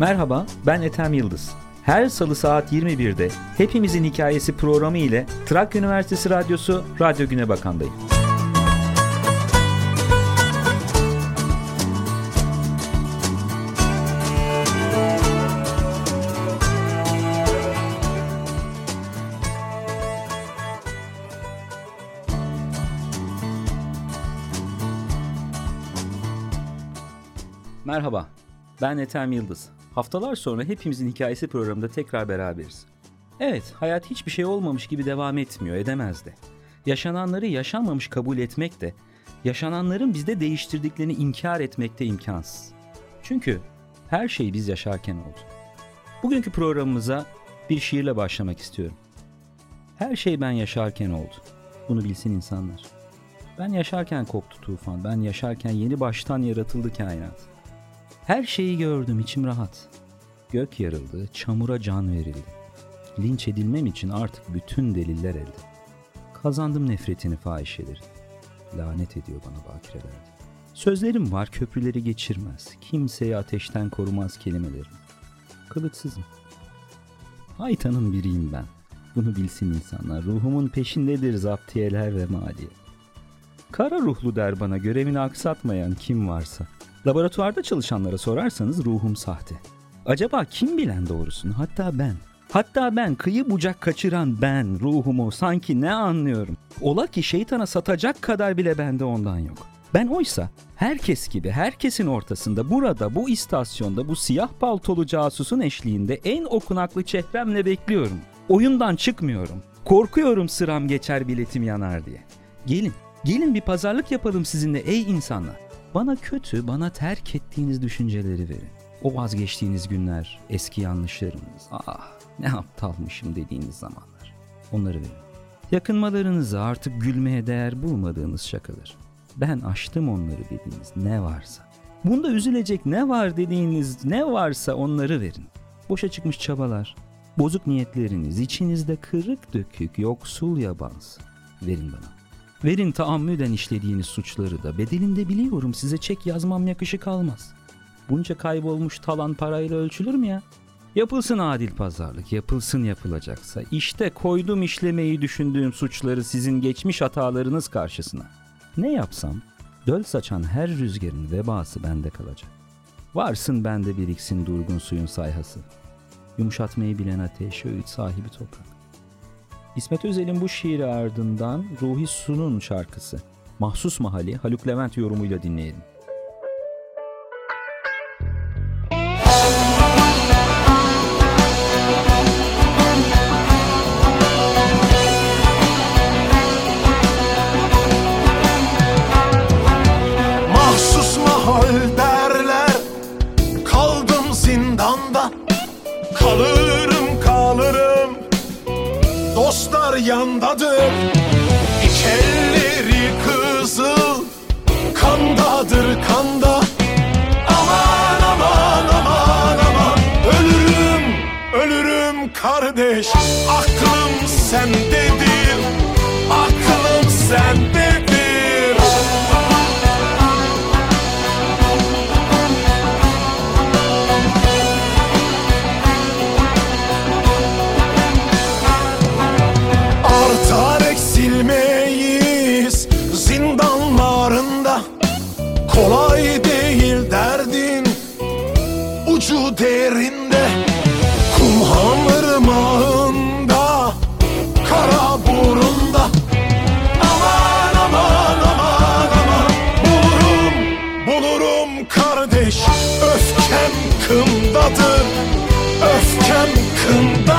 Merhaba, ben Ethem Yıldız. Her salı saat 21'de Hepimizin Hikayesi programı ile Trakya Üniversitesi Radyosu Radyo Güne Bakan'dayım. Merhaba, ben Ethem Yıldız. Haftalar sonra hepimizin hikayesi programında tekrar beraberiz. Evet, hayat hiçbir şey olmamış gibi devam etmiyor, edemez de. Yaşananları yaşanmamış kabul etmek de, yaşananların bizde değiştirdiklerini inkar etmek de imkansız. Çünkü her şey biz yaşarken oldu. Bugünkü programımıza bir şiirle başlamak istiyorum. Her şey ben yaşarken oldu. Bunu bilsin insanlar. Ben yaşarken koptu tufan, ben yaşarken yeni baştan yaratıldı kainat. Her şeyi gördüm içim rahat. Gök yarıldı, çamura can verildi. Linç edilmem için artık bütün deliller elde. Kazandım nefretini fahişelerin. Lanet ediyor bana bakirelerde. Sözlerim var köprüleri geçirmez. Kimseyi ateşten korumaz kelimelerim. Kılıçsızım. Haytanın biriyim ben. Bunu bilsin insanlar. Ruhumun peşindedir zaptiyeler ve maliye. Kara ruhlu der bana görevini aksatmayan kim varsa. Laboratuvarda çalışanlara sorarsanız ruhum sahte. Acaba kim bilen doğrusunu? Hatta ben. Hatta ben kıyı bucak kaçıran ben ruhumu sanki ne anlıyorum? Ola ki şeytana satacak kadar bile bende ondan yok. Ben oysa herkes gibi herkesin ortasında burada bu istasyonda bu siyah paltolu casusun eşliğinde en okunaklı çehremle bekliyorum. Oyundan çıkmıyorum. Korkuyorum sıram geçer biletim yanar diye. Gelin, gelin bir pazarlık yapalım sizinle ey insanlar. Bana kötü, bana terk ettiğiniz düşünceleri verin. O vazgeçtiğiniz günler, eski yanlışlarınız, ah ne aptalmışım dediğiniz zamanlar. Onları verin. Yakınmalarınızı artık gülmeye değer bulmadığınız şakalar. Ben açtım onları dediğiniz ne varsa. Bunda üzülecek ne var dediğiniz ne varsa onları verin. Boşa çıkmış çabalar, bozuk niyetleriniz, içinizde kırık dökük, yoksul yabans. Verin bana. Verin taammüden işlediğiniz suçları da. Bedelinde biliyorum size çek yazmam yakışık almaz. Bunca kaybolmuş talan parayla ölçülür mü ya? Yapılsın adil pazarlık, yapılsın yapılacaksa. İşte koydum işlemeyi düşündüğüm suçları sizin geçmiş hatalarınız karşısına. Ne yapsam, döl saçan her rüzgarın vebası bende kalacak. Varsın bende biriksin durgun suyun sayhası. Yumuşatmayı bilen ateş, öğüt sahibi toprak. İsmet Özel'in bu şiiri ardından Ruhi Su'nun şarkısı Mahsus Mahali Haluk Levent yorumuyla dinleyelim. Yandadır. İki elleri kızıl Kandadır kanda. Aman aman aman aman. Ölürüm ölürüm kardeş. Aklım sendedir come.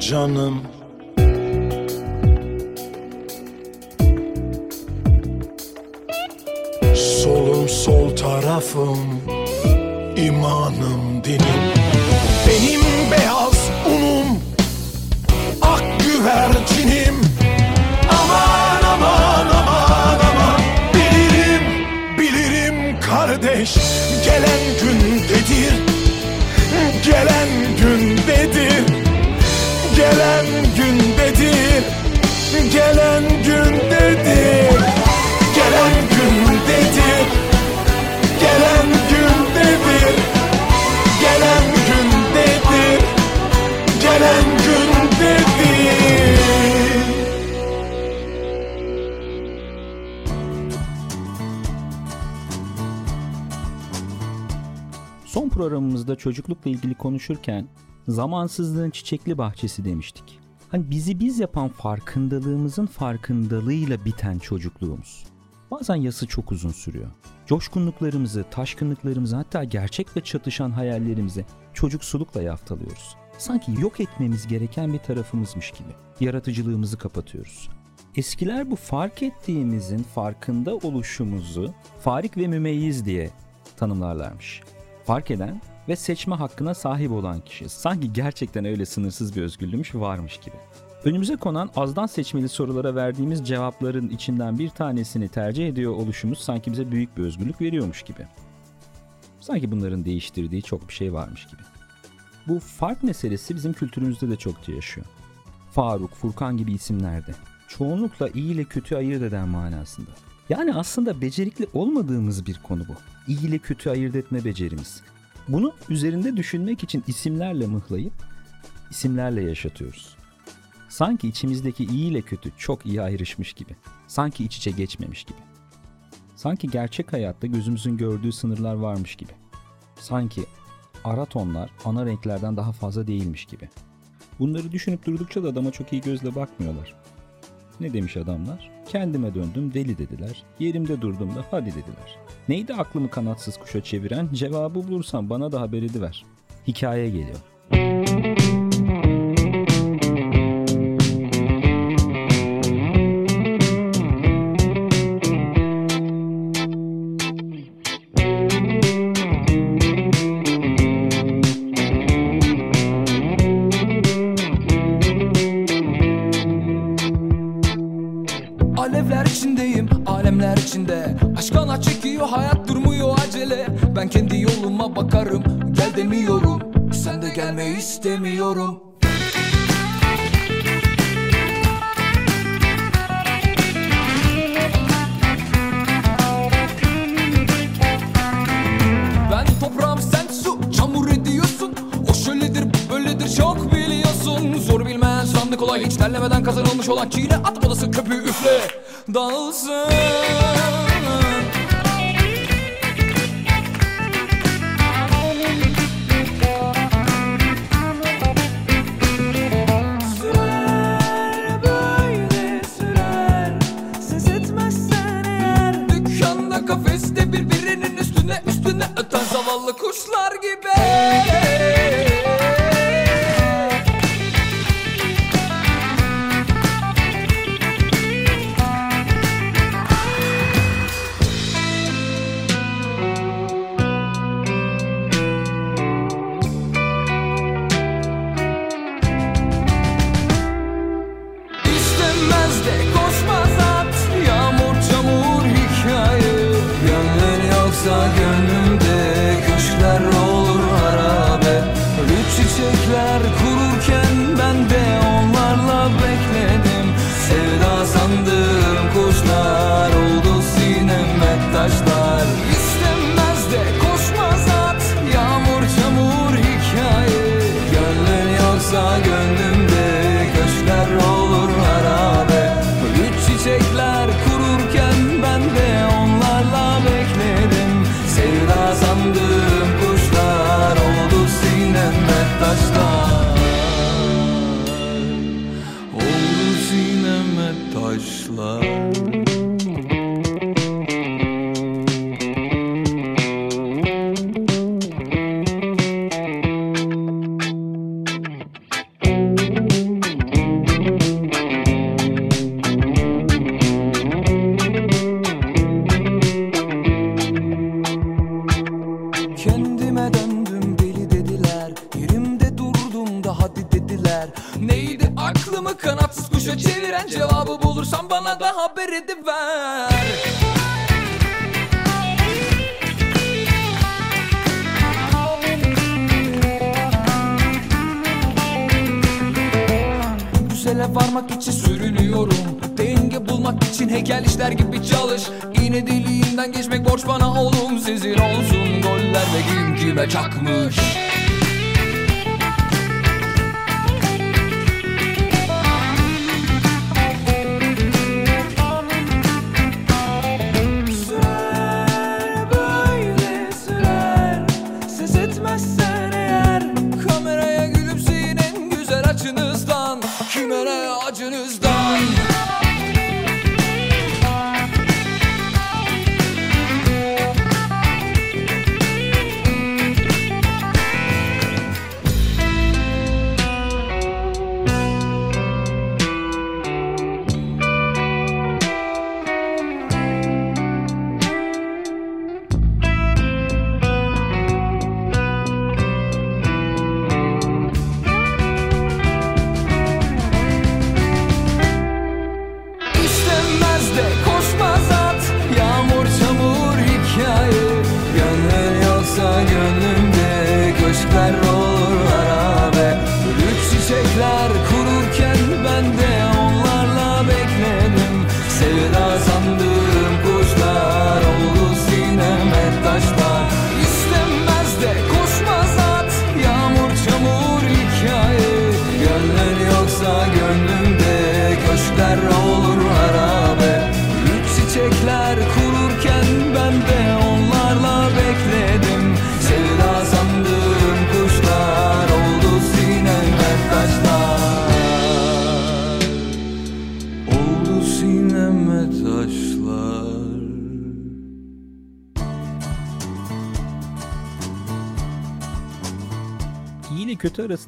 canım. Solum sol tarafım imanım dinim. Benim beyaz unum Ak güvercinim Aman aman aman aman. Bilirim bilirim kardeş Gelen gün Gelen gün değil Gelen gün değil Gelen gün değil Gelen gün değil Gelen gün değil Gelen gün değil Son programımızda çocuklukla ilgili konuşurken zamansızlığın çiçekli bahçesi demiştik. Hani bizi biz yapan farkındalığımızın farkındalığıyla biten çocukluğumuz. Bazen yası çok uzun sürüyor. Coşkunluklarımızı, taşkınlıklarımızı hatta gerçekle çatışan hayallerimizi çocuksulukla yaftalıyoruz. Sanki yok etmemiz gereken bir tarafımızmış gibi. Yaratıcılığımızı kapatıyoruz. Eskiler bu fark ettiğimizin farkında oluşumuzu farik ve mümeyyiz diye tanımlarlarmış. Fark eden ve seçme hakkına sahip olan kişi. Sanki gerçekten öyle sınırsız bir özgürlüğümüş varmış gibi. Önümüze konan azdan seçmeli sorulara verdiğimiz cevapların içinden bir tanesini tercih ediyor oluşumuz sanki bize büyük bir özgürlük veriyormuş gibi. Sanki bunların değiştirdiği çok bir şey varmış gibi. Bu fark meselesi bizim kültürümüzde de çok yaşıyor. Faruk, Furkan gibi isimlerde. Çoğunlukla iyi ile kötü ayırt eden manasında. Yani aslında becerikli olmadığımız bir konu bu. İyi ile kötü ayırt etme becerimiz. Bunu üzerinde düşünmek için isimlerle mıhlayıp isimlerle yaşatıyoruz. Sanki içimizdeki iyi ile kötü çok iyi ayrışmış gibi. Sanki iç içe geçmemiş gibi. Sanki gerçek hayatta gözümüzün gördüğü sınırlar varmış gibi. Sanki ara tonlar ana renklerden daha fazla değilmiş gibi. Bunları düşünüp durdukça da adama çok iyi gözle bakmıyorlar. Ne demiş adamlar? Kendime döndüm deli dediler. Yerimde durdum da hadi dediler. Neydi aklımı kanatsız kuşa çeviren? Cevabı bulursan bana da haber ediver. Hikaye geliyor. Alevler istemiyorum. Ben toprağım sen su çamur ediyorsun. O şöyledir böyledir çok biliyorsun. Zor bilmeyen sandı kolay hiç terlemeden kazanılmış olan Çiğne at odası köpüğü üfle. Dağılsın zavallı kuşlar gibi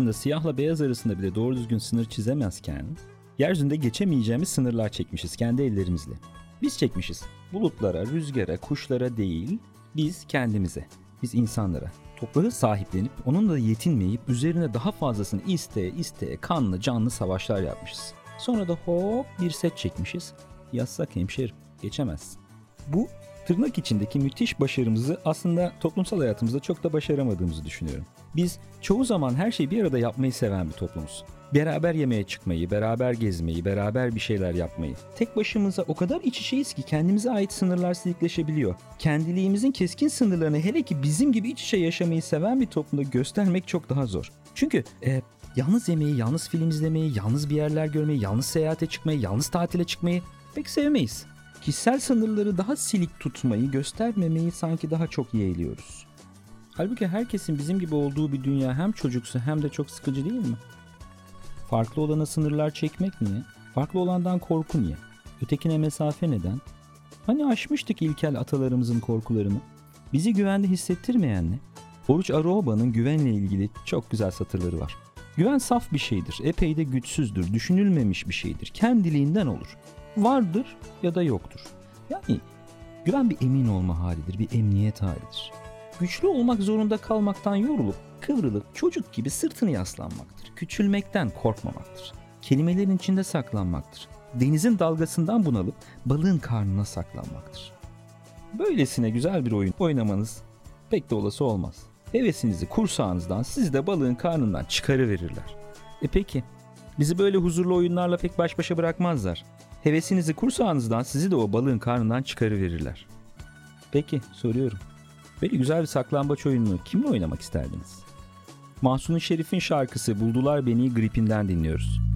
arasında, siyahla beyaz arasında bile doğru düzgün sınır çizemezken, yeryüzünde geçemeyeceğimiz sınırlar çekmişiz kendi ellerimizle. Biz çekmişiz. Bulutlara, rüzgara, kuşlara değil, biz kendimize, biz insanlara. Toprağı sahiplenip onunla yetinmeyip üzerine daha fazlasını isteye isteye kanlı canlı savaşlar yapmışız. Sonra da hop bir set çekmişiz. Yazsak hemşerim, geçemezsin. Bu tırnak içindeki müthiş başarımızı aslında toplumsal hayatımızda çok da başaramadığımızı düşünüyorum. Biz çoğu zaman her şeyi bir arada yapmayı seven bir toplumuz. Beraber yemeğe çıkmayı, beraber gezmeyi, beraber bir şeyler yapmayı. Tek başımıza o kadar iç içeyiz ki kendimize ait sınırlar silikleşebiliyor. Kendiliğimizin keskin sınırlarını hele ki bizim gibi iç içe yaşamayı seven bir toplumda göstermek çok daha zor. Çünkü e, yalnız yemeği, yalnız film izlemeyi, yalnız bir yerler görmeyi, yalnız seyahate çıkmayı, yalnız tatile çıkmayı pek sevmeyiz. Kişisel sınırları daha silik tutmayı, göstermemeyi sanki daha çok yeğliyoruz. Halbuki herkesin bizim gibi olduğu bir dünya hem çocuksu hem de çok sıkıcı değil mi? Farklı olana sınırlar çekmek niye? Farklı olandan korku niye? Ötekine mesafe neden? Hani aşmıştık ilkel atalarımızın korkularını? Bizi güvende hissettirmeyen ne? Oruç Aroba'nın güvenle ilgili çok güzel satırları var. Güven saf bir şeydir, epey de güçsüzdür, düşünülmemiş bir şeydir, kendiliğinden olur. Vardır ya da yoktur. Yani güven bir emin olma halidir, bir emniyet halidir. Güçlü olmak zorunda kalmaktan yorulup, kıvrılıp çocuk gibi sırtını yaslanmaktır. Küçülmekten korkmamaktır. Kelimelerin içinde saklanmaktır. Denizin dalgasından bunalıp balığın karnına saklanmaktır. Böylesine güzel bir oyun oynamanız pek de olası olmaz. Hevesinizi kursağınızdan sizi de balığın karnından çıkarıverirler. E peki, bizi böyle huzurlu oyunlarla pek baş başa bırakmazlar. Hevesinizi kursağınızdan sizi de o balığın karnından çıkarıverirler. Peki, soruyorum. Böyle güzel bir saklambaç oyununu kimle oynamak isterdiniz? Mahsuni Şerif'in şarkısı Buldular Beni gripinden dinliyoruz.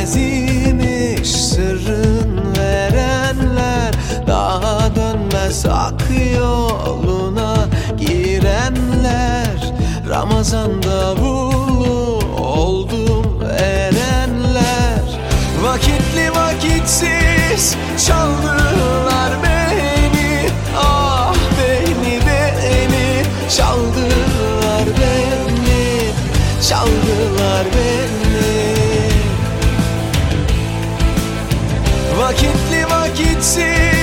Geçmez imiş sırrın verenler. Daha dönmez ak yoluna girenler. Ramazanda bulu oldum erenler. Vakitli vakitsiz çaldılar beni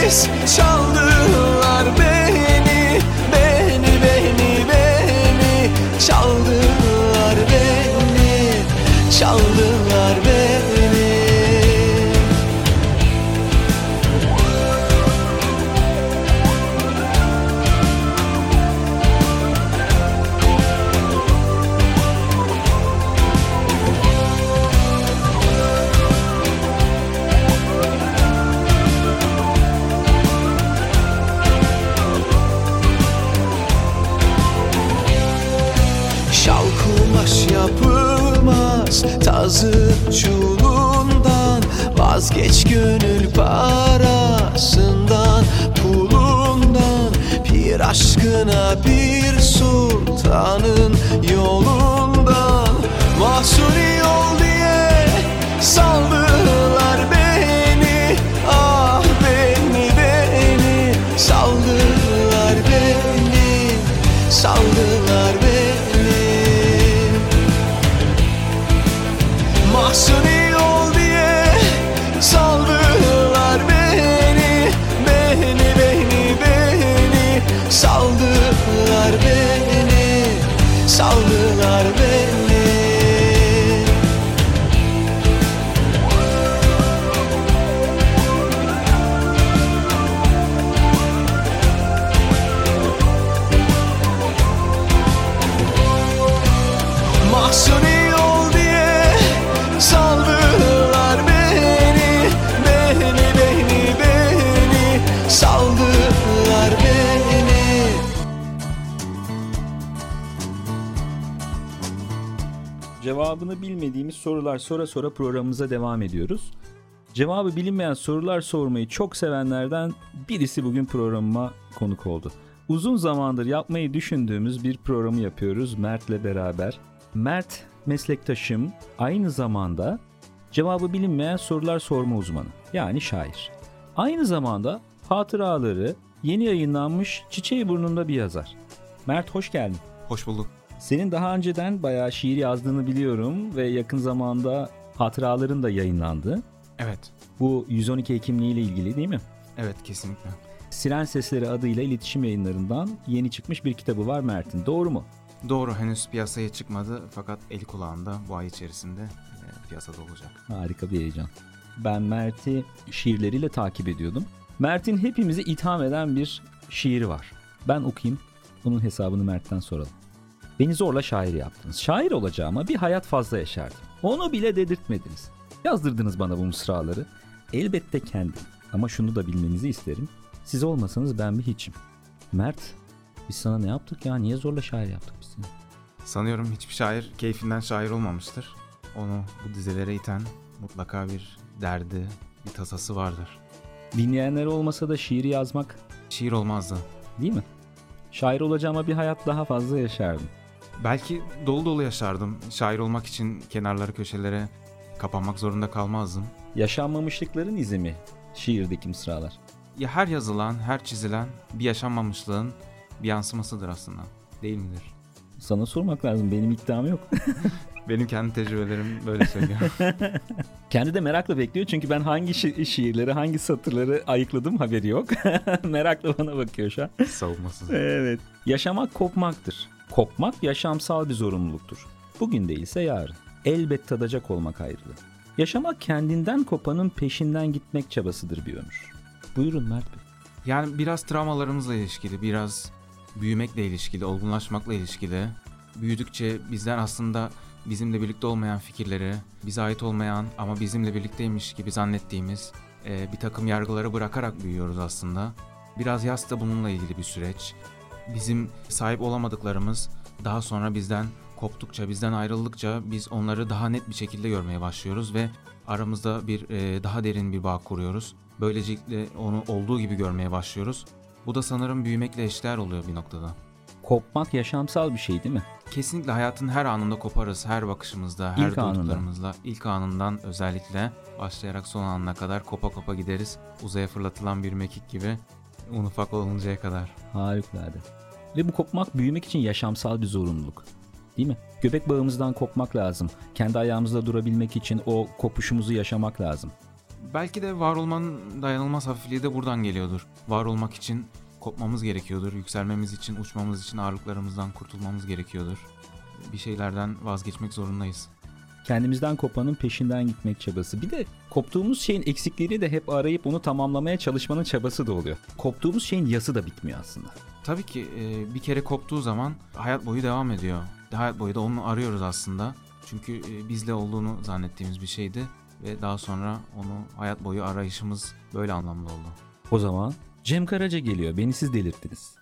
vakitsiz çaldılar beni Beni beni beni. Çaldılar beni Çaldılar aşkına bir sultanın Cevabını bilmediğimiz sorular sonra sonra programımıza devam ediyoruz. Cevabı bilinmeyen sorular sormayı çok sevenlerden birisi bugün programıma konuk oldu. Uzun zamandır yapmayı düşündüğümüz bir programı yapıyoruz Mert'le beraber. Mert meslektaşım aynı zamanda cevabı bilinmeyen sorular sorma uzmanı yani şair. Aynı zamanda hatıraları yeni yayınlanmış Çiçeği Burnunda bir yazar. Mert hoş geldin. Hoş bulduk. Senin daha önceden bayağı şiir yazdığını biliyorum ve yakın zamanda hatıraların da yayınlandı. Evet. Bu 112 Ekimliği ile ilgili değil mi? Evet kesinlikle. Siren Sesleri adıyla iletişim yayınlarından yeni çıkmış bir kitabı var Mert'in. Doğru mu? Doğru henüz piyasaya çıkmadı fakat el kulağında bu ay içerisinde e, piyasada olacak. Harika bir heyecan. Ben Mert'i şiirleriyle takip ediyordum. Mert'in hepimizi itham eden bir şiiri var. Ben okuyayım. Bunun hesabını Mert'ten soralım. Beni zorla şair yaptınız. Şair olacağıma bir hayat fazla yaşardım. Onu bile dedirtmediniz. Yazdırdınız bana bu mısraları. Elbette kendim. Ama şunu da bilmenizi isterim. Siz olmasanız ben bir hiçim. Mert, biz sana ne yaptık ya? Niye zorla şair yaptık biz seni? Sanıyorum hiçbir şair keyfinden şair olmamıştır. Onu bu dizelere iten mutlaka bir derdi, bir tasası vardır. Dinleyenler olmasa da şiiri yazmak Şiir olmazdı. değil mi? Şair olacağıma bir hayat daha fazla yaşardım. Belki dolu dolu yaşardım. Şair olmak için kenarları köşelere kapanmak zorunda kalmazdım. Yaşanmamışlıkların izi mi şiirdeki mısralar? ya her yazılan, her çizilen bir yaşanmamışlığın bir yansımasıdır aslında. Değil midir? Sana sormak lazım. Benim iddiam yok. Benim kendi tecrübelerim böyle söylüyor. Kendi de merakla bekliyor çünkü ben hangi şi- şiirleri, hangi satırları ayıkladım haberi yok. merakla bana bakıyor şu an. Savunmasız. Evet. Yaşamak kopmaktır. Kopmak yaşamsal bir zorunluluktur. Bugün değilse yarın. Elbet tadacak olmak ayrılı. Yaşamak kendinden kopanın peşinden gitmek çabasıdır bir ömür. Buyurun Mert Bey. Yani biraz travmalarımızla ilişkili, biraz büyümekle ilişkili, olgunlaşmakla ilişkili. Büyüdükçe bizden aslında bizimle birlikte olmayan fikirleri, bize ait olmayan ama bizimle birlikteymiş gibi zannettiğimiz e, bir takım yargıları bırakarak büyüyoruz aslında. Biraz yas da bununla ilgili bir süreç. Bizim sahip olamadıklarımız daha sonra bizden koptukça, bizden ayrıldıkça biz onları daha net bir şekilde görmeye başlıyoruz ve aramızda bir e, daha derin bir bağ kuruyoruz. Böylelikle onu olduğu gibi görmeye başlıyoruz. Bu da sanırım büyümekle eşdeğer oluyor bir noktada. Kopmak yaşamsal bir şey değil mi? Kesinlikle hayatın her anında koparız, her bakışımızda, her İlk anında. duyduklarımızla. İlk anından özellikle başlayarak son anına kadar kopa kopa gideriz. Uzaya fırlatılan bir mekik gibi un ufak oluncaya kadar. Harikulade. Ve bu kopmak büyümek için yaşamsal bir zorunluluk. Değil mi? Göbek bağımızdan kopmak lazım. Kendi ayağımızda durabilmek için o kopuşumuzu yaşamak lazım. Belki de var olmanın dayanılmaz hafifliği de buradan geliyordur. Var olmak için kopmamız gerekiyordur. Yükselmemiz için, uçmamız için ağırlıklarımızdan kurtulmamız gerekiyordur. Bir şeylerden vazgeçmek zorundayız. Kendimizden kopanın peşinden gitmek çabası. Bir de koptuğumuz şeyin eksikliğini de hep arayıp onu tamamlamaya çalışmanın çabası da oluyor. Koptuğumuz şeyin yası da bitmiyor aslında. Tabii ki e, bir kere koptuğu zaman hayat boyu devam ediyor. Hayat boyu da onu arıyoruz aslında. Çünkü e, bizle olduğunu zannettiğimiz bir şeydi ve daha sonra onu hayat boyu arayışımız böyle anlamlı oldu. O zaman Cem Karaca geliyor. Beni siz delirttiniz.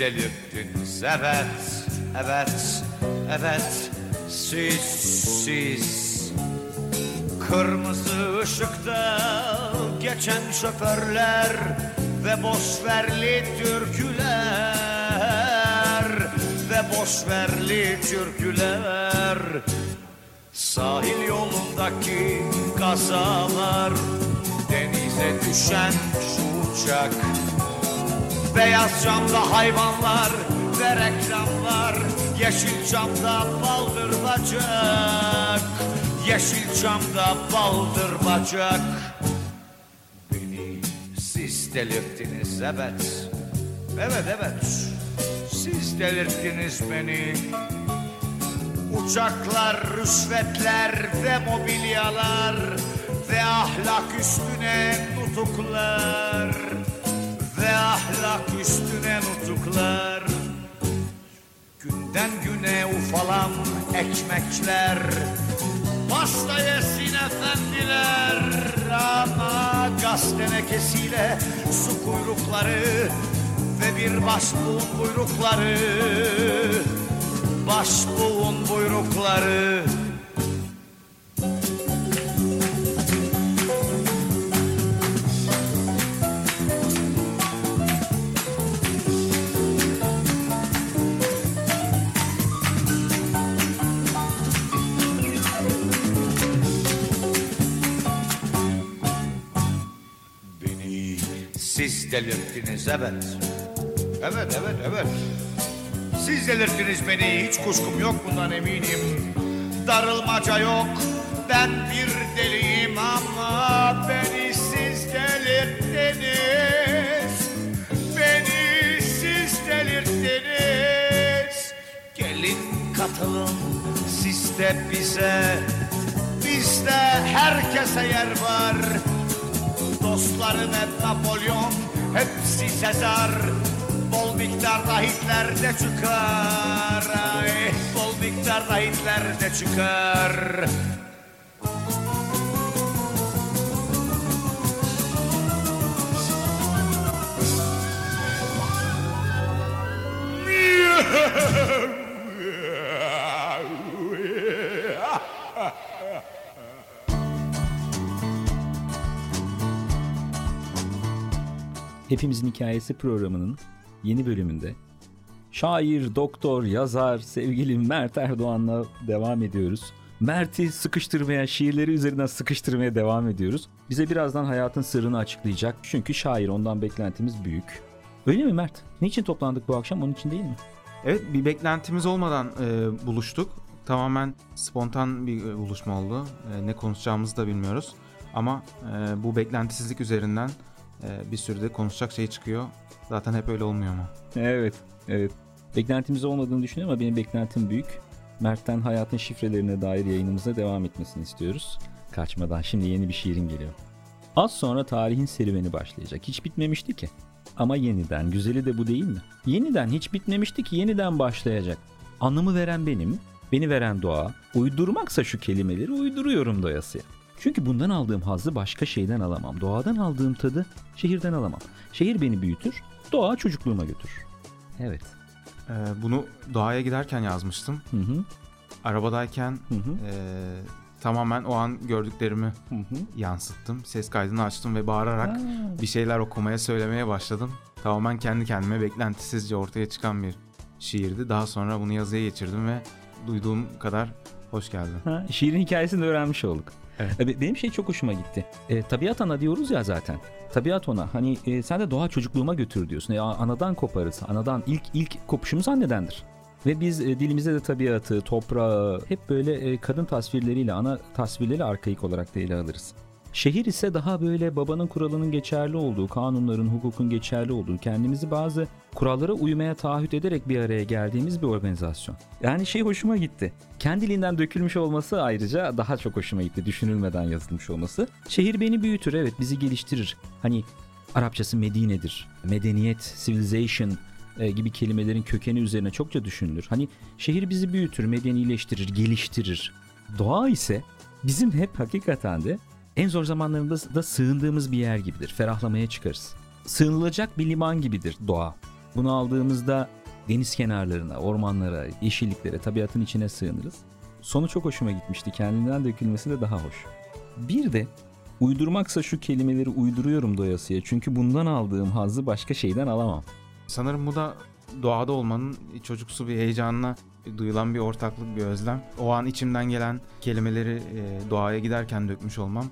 Siz delirttiniz evet, evet, evet Siz, siz Kırmızı ışıkta geçen şoförler Ve boşverli türküler Ve boşverli türküler. Sahil yolundaki kazalar Denize düşen uçak Beyaz camda hayvanlar ve reklamlar. Yeşil camda baldır bacak. Yeşil camda baldır bacak. Beni siz delirttiniz evet. Evet evet. Siz delirttiniz beni. Uçaklar, rüşvetler ve mobilyalar Ve ahlak üstüne nutuklar Ve ahlak üstüne nutuklar. Günden güne ufalan ekmekler Pasta yesin efendiler. Ama gaz tenekesiyle su kuyrukları Ve bir başbuğun buyrukları. Başbuğun buyrukları siz delirttiniz evet. Evet evet evet. Siz delirttiniz beni hiç kuşkum yok bundan eminim. Darılmaca yok ben bir deliyim ama beni siz delirttiniz. Beni siz delirttiniz. Gelin katılın siz de bize. Bizde herkese yer var. Dostların hep Napolyon, hepsi Sezar. Bol miktarda Hitler de çıkar. Ay, bol miktarda Hitler de çıkar. Hepimizin Hikayesi programının yeni bölümünde şair, doktor, yazar, sevgili Mert Erdoğan'la devam ediyoruz. Mert'i sıkıştırmaya, şiirleri üzerinden sıkıştırmaya devam ediyoruz. Bize birazdan hayatın sırrını açıklayacak. Çünkü şair ondan beklentimiz büyük. Öyle mi Mert? Niçin toplandık bu akşam? Onun için değil mi? Evet bir beklentimiz olmadan e, buluştuk. Tamamen spontan bir e, buluşma oldu. E, ne konuşacağımızı da bilmiyoruz. Ama e, bu beklentisizlik üzerinden bir sürü de konuşacak şey çıkıyor. Zaten hep öyle olmuyor mu? Evet, evet. Beklentimiz olmadığını düşünüyorum ama benim beklentim büyük. Mert'ten hayatın şifrelerine dair yayınımıza devam etmesini istiyoruz. Kaçmadan şimdi yeni bir şiirin geliyor. Az sonra tarihin serüveni başlayacak. Hiç bitmemişti ki. Ama yeniden, güzeli de bu değil mi? Yeniden hiç bitmemişti ki yeniden başlayacak. Anımı veren benim, beni veren doğa, uydurmaksa şu kelimeleri uyduruyorum doyasıya. Çünkü bundan aldığım hazzı başka şeyden alamam. Doğadan aldığım tadı şehirden alamam. Şehir beni büyütür, doğa çocukluğuma götürür. Evet. E, bunu doğaya giderken yazmıştım. Hı hı. Arabadayken Hı hı. e, tamamen o an gördüklerimi Hı hı. yansıttım. Ses kaydını açtım ve bağırarak Aa. bir şeyler okumaya, söylemeye başladım. Tamamen kendi kendime beklentisizce ortaya çıkan bir şiirdi. Daha sonra bunu yazıya geçirdim ve duyduğum kadar hoş geldi. Ha, şiirin hikayesini de öğrenmiş olduk. Evet. E, be- Benim şey çok hoşuma gitti. E, tabiat ana diyoruz ya zaten. Tabiat ona. Hani e, sen de doğa çocukluğuma götür diyorsun. E, a- anadan koparız. Anadan ilk ilk kopuşumuz annedendir. Ve biz e, dilimize de tabiatı, toprağı hep böyle e, kadın tasvirleriyle, ana tasvirleri arkaik olarak da ele alırız. Şehir ise daha böyle babanın kuralının geçerli olduğu, kanunların, hukukun geçerli olduğu, kendimizi bazı kurallara uymaya taahhüt ederek bir araya geldiğimiz bir organizasyon. Yani şey hoşuma gitti. Kendiliğinden dökülmüş olması ayrıca daha çok hoşuma gitti. Düşünülmeden yazılmış olması. Şehir beni büyütür, evet bizi geliştirir. Hani Arapçası Medine'dir. Medeniyet, civilization e, gibi kelimelerin kökeni üzerine çokça düşünülür. Hani şehir bizi büyütür, medenileştirir, geliştirir. Doğa ise bizim hep hakikaten de en zor zamanlarında da sığındığımız bir yer gibidir. Ferahlamaya çıkarız. Sığınılacak bir liman gibidir doğa. Bunu aldığımızda deniz kenarlarına, ormanlara, yeşilliklere, tabiatın içine sığınırız. Sonu çok hoşuma gitmişti. Kendinden dökülmesi de daha hoş. Bir de uydurmaksa şu kelimeleri uyduruyorum doyasıya. Çünkü bundan aldığım hazzı başka şeyden alamam. Sanırım bu da doğada olmanın çocuksu bir heyecanına duyulan bir ortaklık, bir özlem. O an içimden gelen kelimeleri e, doğaya giderken dökmüş olmam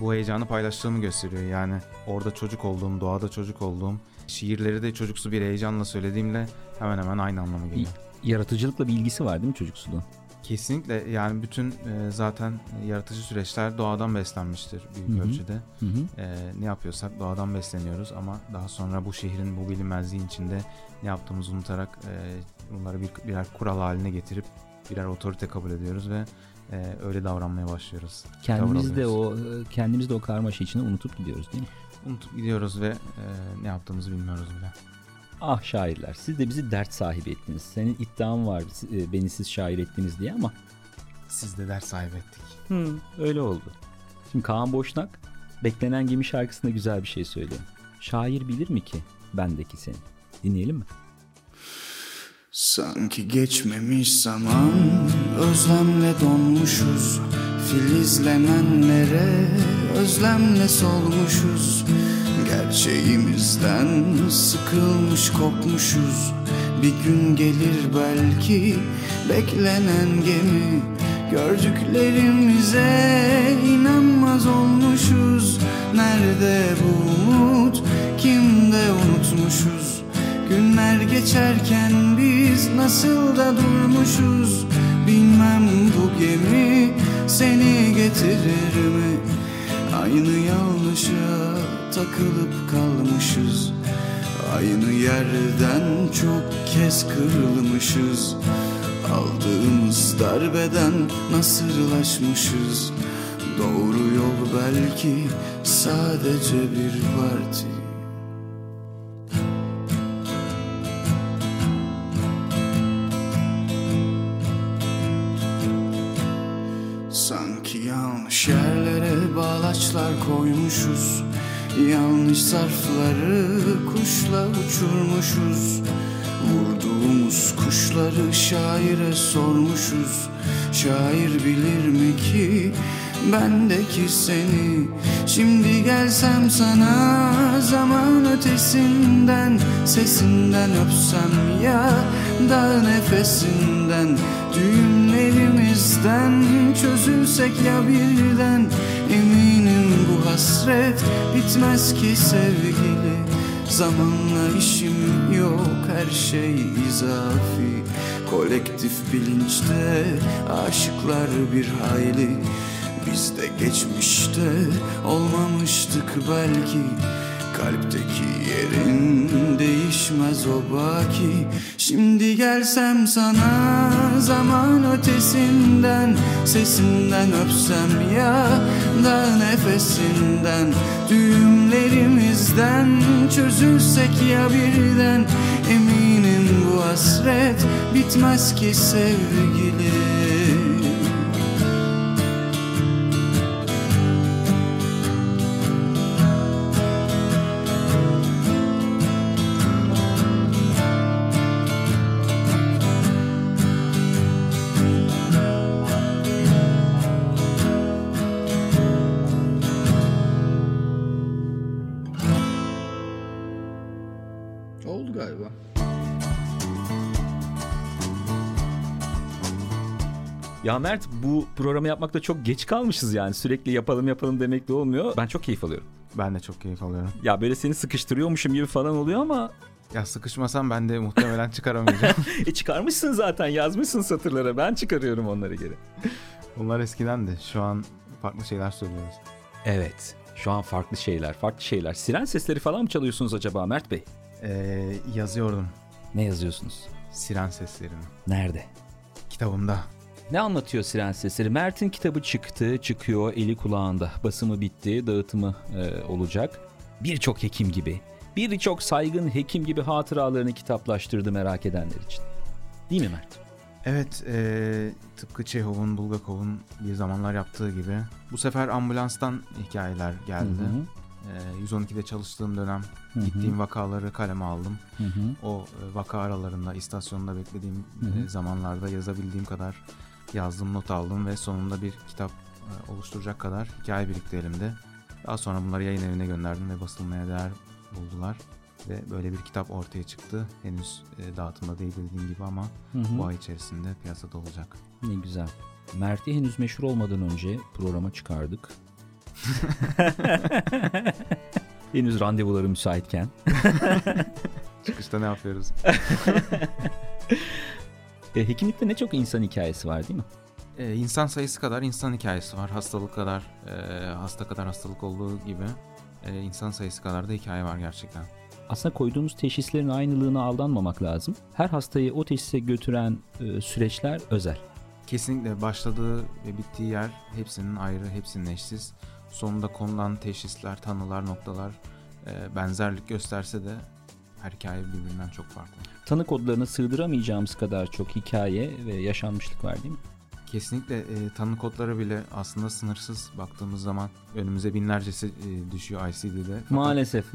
bu heyecanı paylaştığımı gösteriyor. Yani orada çocuk olduğum, doğada çocuk olduğum, şiirleri de çocuksu bir heyecanla söylediğimle hemen hemen aynı anlama geliyor. Yaratıcılıkla bir ilgisi var değil mi çocuksuluğun? Kesinlikle yani bütün e, zaten yaratıcı süreçler doğadan beslenmiştir büyük Hı hı. ölçüde. Hı hı. E, ne yapıyorsak doğadan besleniyoruz ama daha sonra bu şehrin bu bilinmezliğin içinde ne yaptığımızı unutarak e, bunları bir, birer kural haline getirip birer otorite kabul ediyoruz ve e, öyle davranmaya başlıyoruz. Kendimiz de o kendimiz de o karmaşa içinde unutup gidiyoruz değil mi? Unutup gidiyoruz ve e, ne yaptığımızı bilmiyoruz bile. Ah şairler siz de bizi dert sahibi ettiniz. Senin iddian var e, beni siz şair ettiniz diye ama Siz de ders sahibi ettik. Hı, öyle oldu. Şimdi Kaan Boşnak Beklenen Gemi şarkısında güzel bir şey söylüyor. Şair bilir mi ki bendeki seni? Dinleyelim mi? Sanki geçmemiş zaman Özlemle donmuşuz. Filizlenenlere Özlemle solmuşuz. Gerçeğimizden Sıkılmış kopmuşuz. Bir gün gelir belki Beklenen gemi. Gördüklerimize inanmaz olmuşuz. Nerede bu umut Kimde unutmuşuz Günler geçerken biz nasıl da durmuşuz? Bilmem bu gemi seni getirir mi? Aynı yanlışa takılıp kalmışız. Aynı yerden çok kez kırılmışız. Aldığımız darbeden nasırlaşmışız. Doğru yol belki sadece bir parti koymuşuz Yanlış zarfları kuşla uçurmuşuz. Vurduğumuz kuşları şaire sormuşuz. Şair bilir mi ki bendeki seni? Şimdi gelsem sana zaman ötesinden Sesinden öpsem ya da nefesinden. Düğümlerimizden çözülsek ya birden Eminim hasret bitmez ki sevgili. Zamanla işim yok her şey izafi. Kolektif bilinçte aşıklar bir hayli. Biz de geçmişte olmamıştık belki Kalpteki yerin değişmez o baki. Şimdi gelsem sana zaman ötesinden Sesinden öpsem ya da nefesinden. Düğümlerimizden çözülsek ya birden Eminim bu hasret bitmez ki sevgilim Ya Mert bu programı yapmakta çok geç kalmışız yani. Sürekli yapalım yapalım demek de olmuyor. Ben çok keyif alıyorum. Ben de çok keyif alıyorum. Ya böyle seni sıkıştırıyormuşum gibi falan oluyor ama Ya sıkışmasam ben de muhtemelen çıkaramayacağım. e çıkarmışsın zaten yazmışsın satırlara. Ben çıkarıyorum onları geri. Bunlar eskidendi. Şu an farklı şeyler söylüyoruz. Evet. Şu an farklı şeyler, farklı şeyler. Siren sesleri falan mı çalıyorsunuz acaba Mert Bey? Ee, yazıyordum Ne yazıyorsunuz? siren seslerini. Nerede? Kitabımda. Ne anlatıyor Siren Sesleri? Mert'in kitabı çıktı, çıkıyor, eli kulağında. Basımı bitti, dağıtımı e, olacak. Birçok hekim gibi, birçok saygın hekim gibi hatıralarını kitaplaştırdı merak edenler için. Değil mi Mert? Evet, ee, tıpkı Çehov'un, Bulgakov'un bir zamanlar yaptığı gibi. Bu sefer ambulanstan hikayeler geldi. Hı hı. Ee, 112'de çalıştığım dönem Hı hı. gittiğim vakaları kaleme aldım. Hı hı. O e, vaka aralarında, istasyonda beklediğim Hı hı. e, zamanlarda yazabildiğim kadar yazdım, not aldım ve sonunda bir kitap e, oluşturacak kadar hikaye birikti elimde. Daha sonra bunları yayın evine gönderdim ve basılmaya değer buldular. Ve böyle bir kitap ortaya çıktı. Henüz e, dağıtımda değil dediğim gibi ama Hı hı. bu ay içerisinde piyasada olacak. Ne güzel. Mert'i henüz meşhur olmadan önce programa çıkardık. henüz randevuları müsaitken. Çıkışta ne yapıyoruz? E, hekimlikte ne çok insan hikayesi var değil mi? E, insan sayısı kadar insan hikayesi var. Hastalık kadar, e, hasta kadar hastalık olduğu gibi e, insan sayısı kadar da hikaye var gerçekten. aslında koyduğumuz teşhislerin aynılığına aldanmamak lazım. Her hastayı o teşhise götüren e, süreçler özel. Kesinlikle başladığı ve bittiği yer hepsinin ayrı, hepsinin eşsiz. Sonunda konulan teşhisler, tanılar, noktalar e, benzerlik gösterse de her hikaye birbirinden çok farklı. Tanı kodlarına sığdıramayacağımız kadar çok hikaye ve yaşanmışlık var değil mi? Kesinlikle e, tanı kodları bile aslında sınırsız baktığımız zaman önümüze binlercesi e, düşüyor ICD'de. Fakat, Maalesef.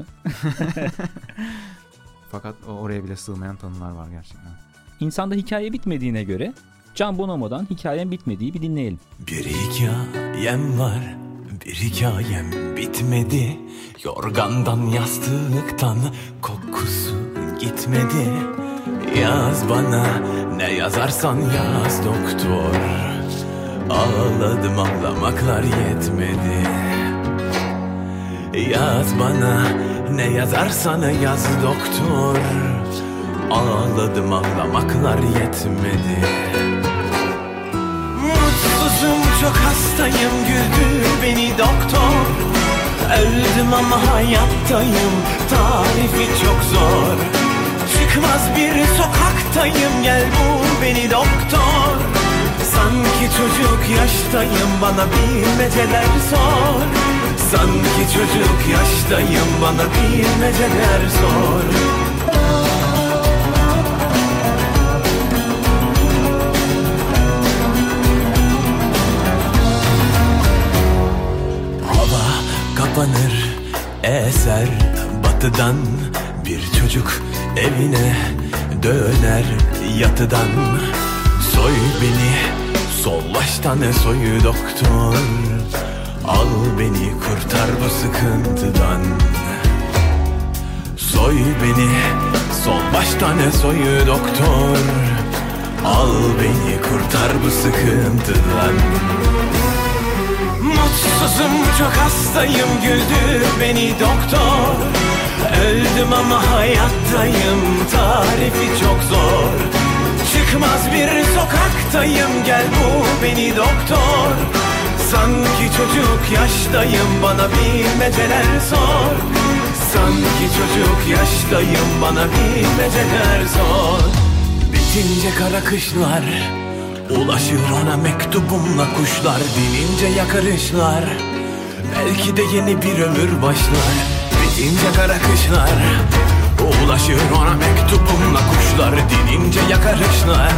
fakat o- oraya bile sığmayan tanılar var gerçekten. İnsanda hikaye bitmediğine göre Can Bonomo'dan hikayen bitmediği bir dinleyelim. Bir hikayem var, bir hikayem bitmedi. Yorgandan yastıktan kokusu gitmedi. Yaz bana ne yazarsan yaz doktor. Ağladım ağlamaklar yetmedi. Yaz bana ne yazarsan yaz doktor. Ağladım ağlamaklar yetmedi. Mutsuzum çok hastayım güldür beni doktor Öldüm ama hayattayım. Tarifi çok zor. Çıkmaz bir sokaktayım. Gel bul beni doktor. Sanki çocuk yaştayım. Bana bilmeceler sor. Sanki çocuk yaştayım. Bana bilmeceler sor kapanır eser. Batıdan Bir çocuk evine döner yatıdan. Soy beni Sol başta ne soyu doktor. Al beni kurtar bu sıkıntıdan. Soy beni Sol başta ne soyu doktor. Al beni kurtar bu sıkıntıdan Mutsuzum çok hastayım güldür beni doktor. Öldüm ama hayattayım tarifi çok zor. Çıkmaz bir sokaktayım gel bu beni doktor. Sanki çocuk yaştayım bana bilmeceler sor. Sanki çocuk yaştayım bana bilmeceler sor. Bitince kara kışlar Ulaşır ona mektubumla kuşlar Dinince yakarışlar. Belki de yeni bir ömür başlar Bitince kara kışlar. Ulaşır ona mektubumla kuşlar Dinince yakarışlar.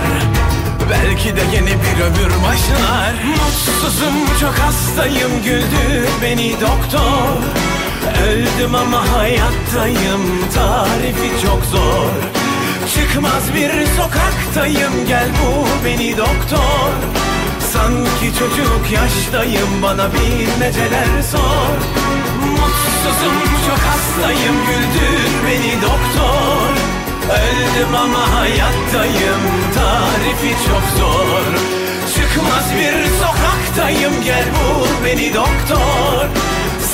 Belki de yeni bir ömür başlar. Mutsuzum çok hastayım güldür beni doktor. Öldüm ama hayattayım tarifi çok zor Çıkmaz bir sokaktayım gel bu beni doktor. Sanki çocuk yaştayım bana bilmeceler sor. Mutsuzum çok hastayım güldür beni doktor. Öldüm ama hayattayım tarifi çok zor. Çıkmaz bir sokaktayım gel bul beni doktor.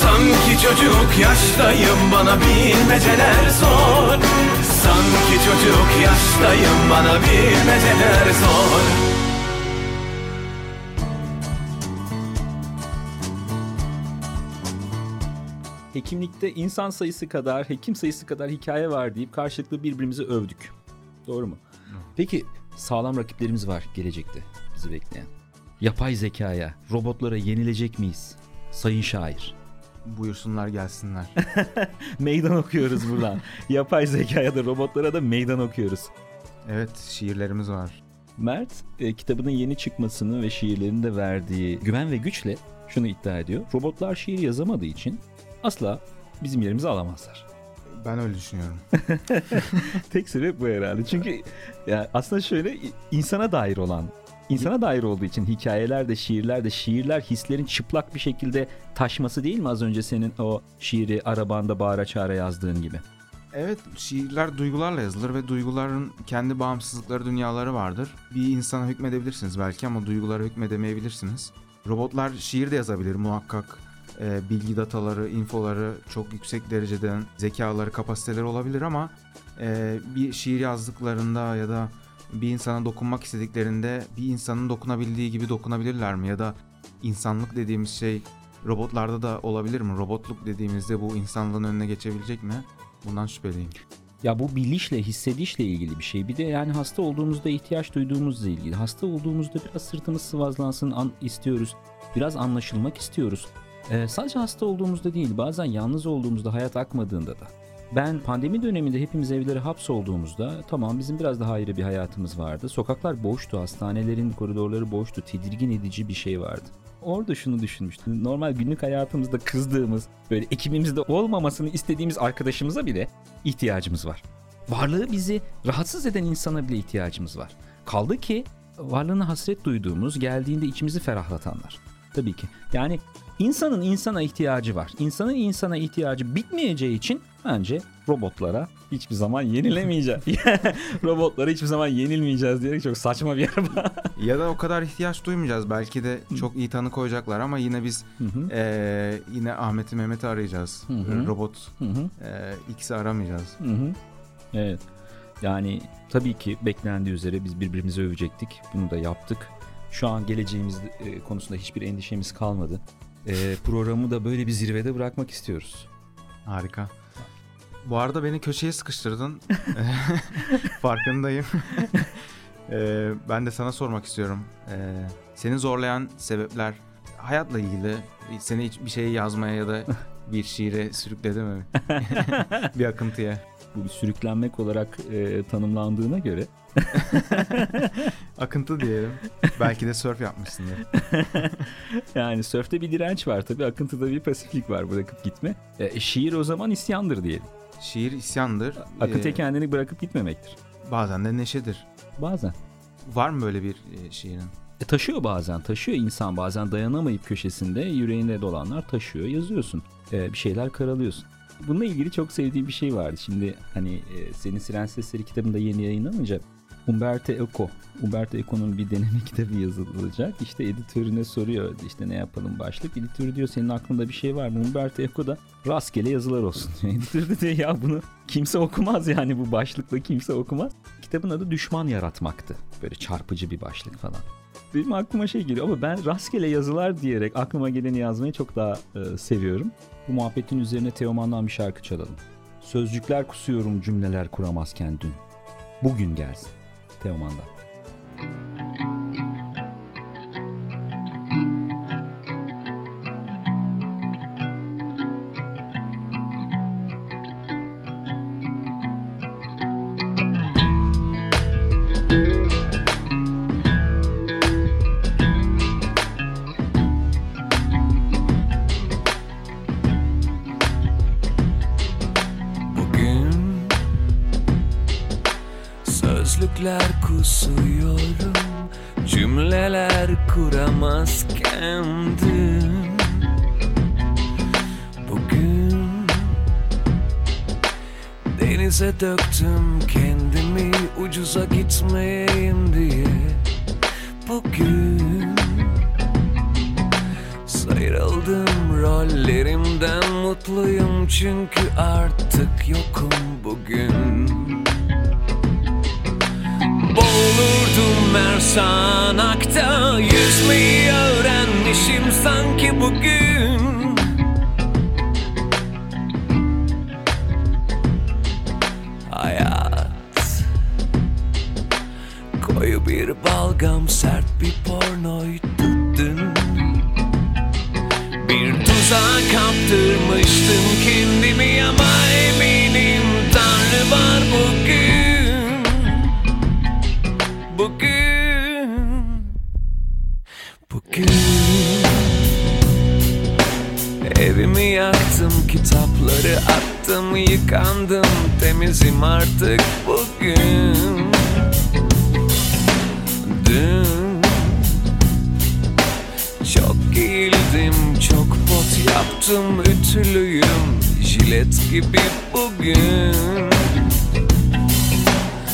Sanki çocuk yaştayım bana bilmeceler sor Sanki çocuk yaştayım bana bilmeceler sor Hekimlikte insan sayısı kadar, hekim sayısı kadar hikaye var deyip karşılıklı birbirimizi övdük. Doğru mu? Peki sağlam rakiplerimiz var gelecekte bizi bekleyen. Yapay zekaya, robotlara yenilecek miyiz? Sayın şair. Buyursunlar gelsinler. Meydan okuyoruz buradan. Yapay zekaya da robotlara da meydan okuyoruz. evet şiirlerimiz var. Mert e, kitabının yeni çıkmasını ve şiirlerini de verdiği güven ve güçle şunu iddia ediyor. Robotlar şiir yazamadığı için asla bizim yerimizi alamazlar. Ben öyle düşünüyorum. Tek sebep bu herhalde. Çünkü ya aslında şöyle insana dair olan, insana dair olduğu için hikayeler de şiirler de şiirler hislerin çıplak bir şekilde taşması değil mi az önce senin o şiiri arabanda bağıra çağıra yazdığın gibi? Evet şiirler duygularla yazılır ve duyguların kendi bağımsızlıkları dünyaları vardır. Bir insana hükmedebilirsiniz belki ama duygulara hükmedemeyebilirsiniz. Robotlar şiir de yazabilir muhakkak. Ee, bilgi dataları, infoları çok yüksek derecede zekaları, kapasiteleri olabilir ama e, bir şiir yazdıklarında ya da bir insana dokunmak istediklerinde bir insanın dokunabildiği gibi dokunabilirler mi? Ya da insanlık dediğimiz şey robotlarda da olabilir mi? Robotluk dediğimizde bu insanlığın önüne geçebilecek mi? Bundan şüpheliyim. Ya bu bilişle, hissedişle ilgili bir şey. Bir de yani hasta olduğumuzda ihtiyaç duyduğumuzla ilgili. Hasta olduğumuzda biraz sırtımız sıvazlansın an istiyoruz. Biraz anlaşılmak istiyoruz. Ee, sadece hasta olduğumuzda değil, bazen yalnız olduğumuzda, hayat akmadığında da. Ben pandemi döneminde hepimiz evlere hapsolduğumuzda tamam bizim biraz daha ayrı bir hayatımız vardı. Sokaklar boştu, hastanelerin koridorları boştu, tedirgin edici bir şey vardı. Orada şunu düşünmüştüm. Normal günlük hayatımızda kızdığımız, böyle ekibimizde olmamasını istediğimiz arkadaşımıza bile ihtiyacımız var. Varlığı bizi rahatsız eden insana bile ihtiyacımız var. Kaldı ki varlığına hasret duyduğumuz, geldiğinde içimizi ferahlatanlar. Tabii ki. Yani insanın insana ihtiyacı var. İnsanın insana ihtiyacı bitmeyeceği için bence robotlara hiçbir zaman yenilemeyeceğiz. robotlara hiçbir zaman yenilmeyeceğiz diyerek çok saçma bir var. Ya da o kadar ihtiyaç duymayacağız. Belki de çok iyi tanı koyacaklar ama yine biz eee, yine Ahmet'i Mehmet'i arayacağız. hı. Robot Hı hı. eee, X'i aramayacağız. Hı hı. Evet. Yani tabii ki beklendiği üzere biz birbirimizi övecektik. Bunu da yaptık. Şu an geleceğimiz e, konusunda hiçbir endişemiz kalmadı. E, programı da böyle bir zirvede bırakmak istiyoruz. Harika. Bu arada beni köşeye sıkıştırdın. Farkındayım. Eee, ben de sana sormak istiyorum. Eee, seni zorlayan sebepler hayatla ilgili seni bir şey yazmaya ya da bir şiire sürükledi mi? bir akıntıya. Bu bir sürüklenmek olarak e, tanımlandığına göre Akıntı diyelim. Belki de surf yapmışsındır. yani sörfte bir direnç var tabii akıntıda bir pasiflik var bırakıp gitme. E, şiir o zaman isyandır diyelim. Şiir isyandır. Akıntı Eee, kendini bırakıp gitmemektir. bazen de neşedir. Bazen. Var mı böyle bir e, şiirin? E, taşıyor bazen, taşıyor insan bazen dayanamayıp köşesinde yüreğinde dolanlar taşıyor, yazıyorsun. E, bir şeyler karalıyorsun. Bununla ilgili çok sevdiğim bir şey vardı. Şimdi hani e, senin Siren Sesleri kitabında yeni yayınlanınca Umberto Eco, Umberto Eco'nun bir deneme kitabı yazılacak. İşte editörüne soruyor işte ne yapalım başlık. Editörü diyor senin aklında bir şey var mı? Umberto Eco da rastgele yazılar olsun. Editör de diyor ya bunu kimse okumaz yani bu başlıkla kimse okumaz. Kitabın adı Düşman Yaratmaktı. Böyle çarpıcı bir başlık falan. Benim aklıma şey geliyor ama ben rastgele yazılar diyerek aklıma geleni yazmayı çok daha e, seviyorum. Bu muhabbetin üzerine Teoman'dan bir şarkı çalalım. Sözcükler kusuyorum cümleler kuramazken dün. Bugün gelsin. Teoman'dan. Bugün kuramazken dün Bugün Denize döktüm kendimi ucuza gitmeyeyim diye. Bugün Sıyrıldım rollerimden mutluyum çünkü artık yokum bugün Boğulurdum Mersanak'ta Yüzmeyi öğrenmişim sanki bugün temizim artık bugün. Dün çok giyildim, çok pot yaptım Ütülüyüm, jilet gibi bugün.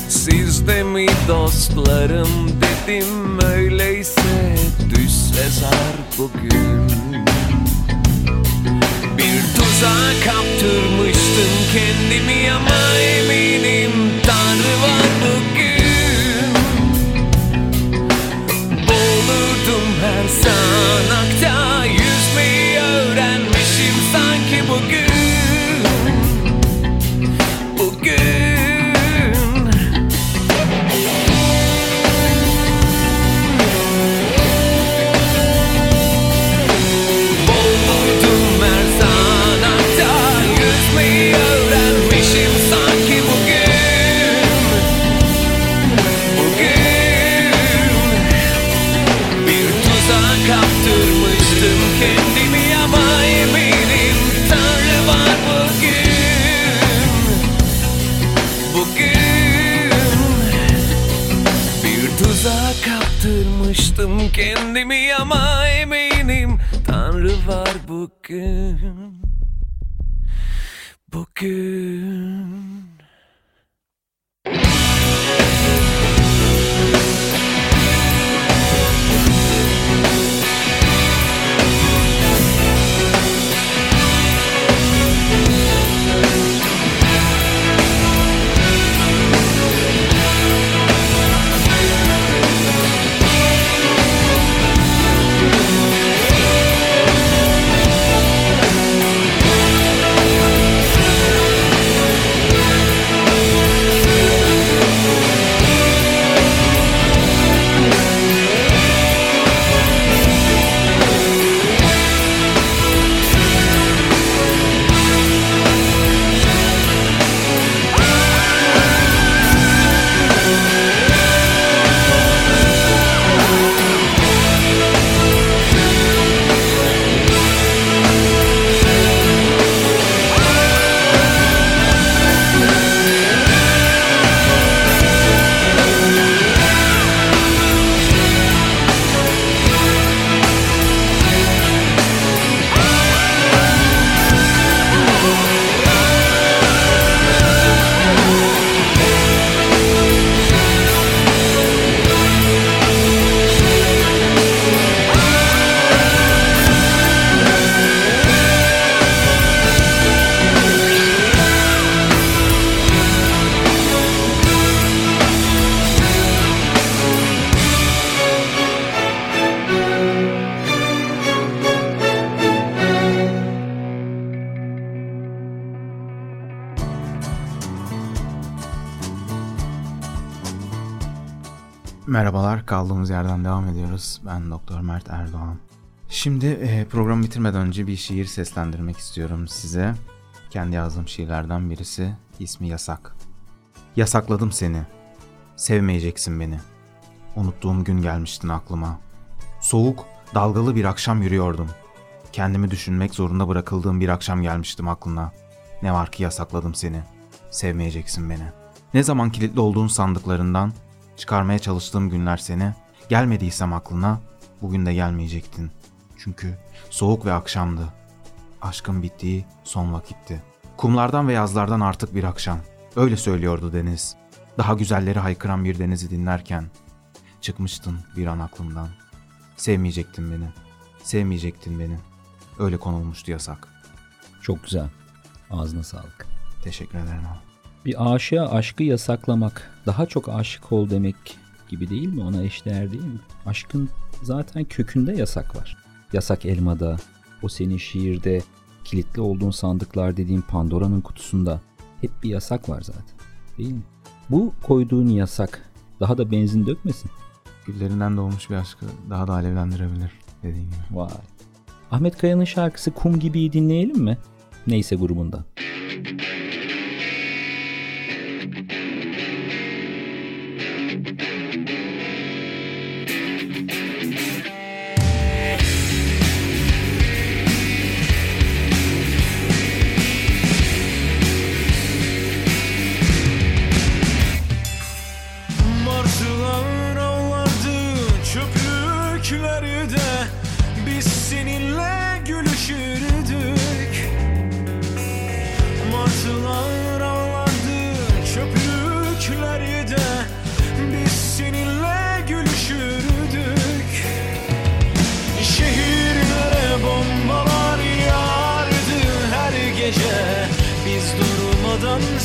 Siz de mi dostlarım dedim Öyleyse düz sezar bugün. Bir tuzağa kaptırmıştım kendimi Ama eminim yerden devam ediyoruz. Ben Doktor Mert Erdoğan. Şimdi e, programı bitirmeden önce bir şiir seslendirmek istiyorum size. Kendi yazdığım şiirlerden birisi, ismi Yasak. Yasakladım seni, sevmeyeceksin beni. Unuttuğum gün gelmiştin aklıma. Soğuk, dalgalı bir akşam yürüyordum. Kendimi düşünmek zorunda bırakıldığım bir akşam gelmiştim aklına. Ne var ki yasakladım seni, sevmeyeceksin beni. Ne zaman kilitli olduğun sandıklarından, çıkarmaya çalıştığım günler seni, gelmediysem aklına, bugün de gelmeyecektin. Çünkü soğuk ve akşamdı. Aşkın bittiği son vakitti. Kumlardan ve yazlardan artık bir akşam. Öyle söylüyordu deniz. Daha güzelleri haykıran bir denizi dinlerken. Çıkmıştın bir an aklımdan. Sevmeyecektin beni. Sevmeyecektin beni. Öyle konulmuştu yasak. Çok güzel. Ağzına sağlık. Teşekkür ederim abi. Bir aşığa aşkı yasaklamak daha çok aşık ol demek gibi değil mi? Ona eşdeğer değil mi? Aşkın zaten kökünde yasak var. Yasak elmada, o senin şiirde, kilitli olduğun sandıklar dediğin Pandora'nın kutusunda hep bir yasak var zaten. Değil mi? Bu koyduğun yasak daha da benzin dökmesin. Güllerinden doğmuş bir aşkı daha da alevlendirebilir dediğin gibi. Vay. Ahmet Kaya'nın şarkısı Kum Gibi'yi dinleyelim mi? Neyse grubundan.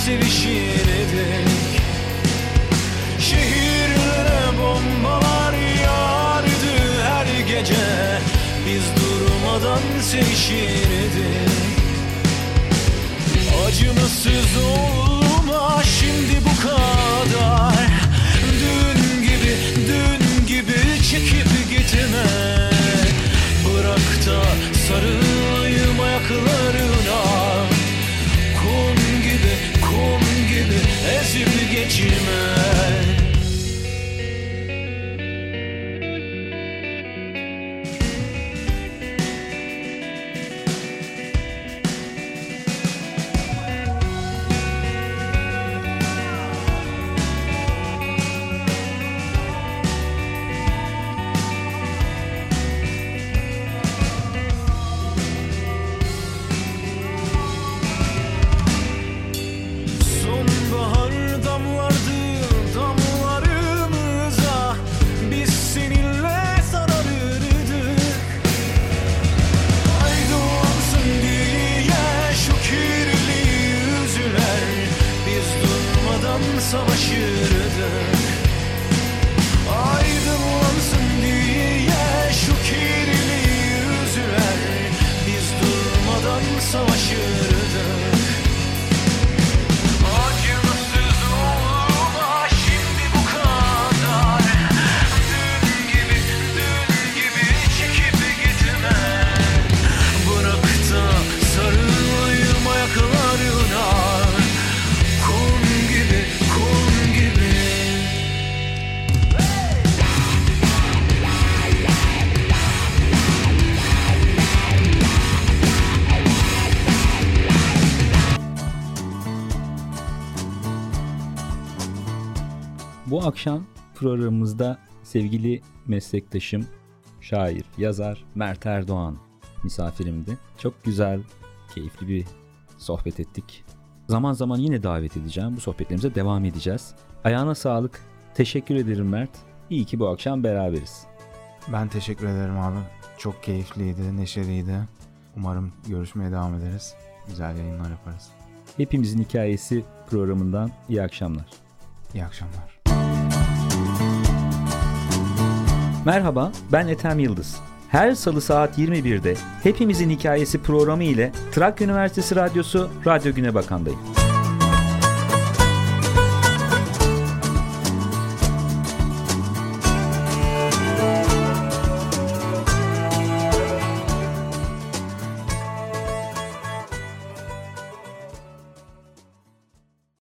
Durmadan sevişirdik Şehirlere bombalar yağardı her gece. Biz durmadan sevişirdik Acımasız olma Bu akşam programımızda sevgili meslektaşım, şair, yazar Mert Erdoğan misafirimdi. Çok güzel, keyifli bir sohbet ettik. Zaman zaman yine davet edeceğim. Bu sohbetlerimize devam edeceğiz. Ayağına sağlık. Teşekkür ederim Mert. İyi ki bu akşam beraberiz. Ben teşekkür ederim abi. Çok keyifliydi, neşeliydi. Umarım görüşmeye devam ederiz. Güzel yayınlar yaparız. Hepimizin hikayesi programından iyi akşamlar. İyi akşamlar. Merhaba, ben Ethem Yıldız. Her salı saat 21'de Hepimizin Hikayesi programı ile Trakya Üniversitesi Radyosu Radyo Güne Bakan'dayım.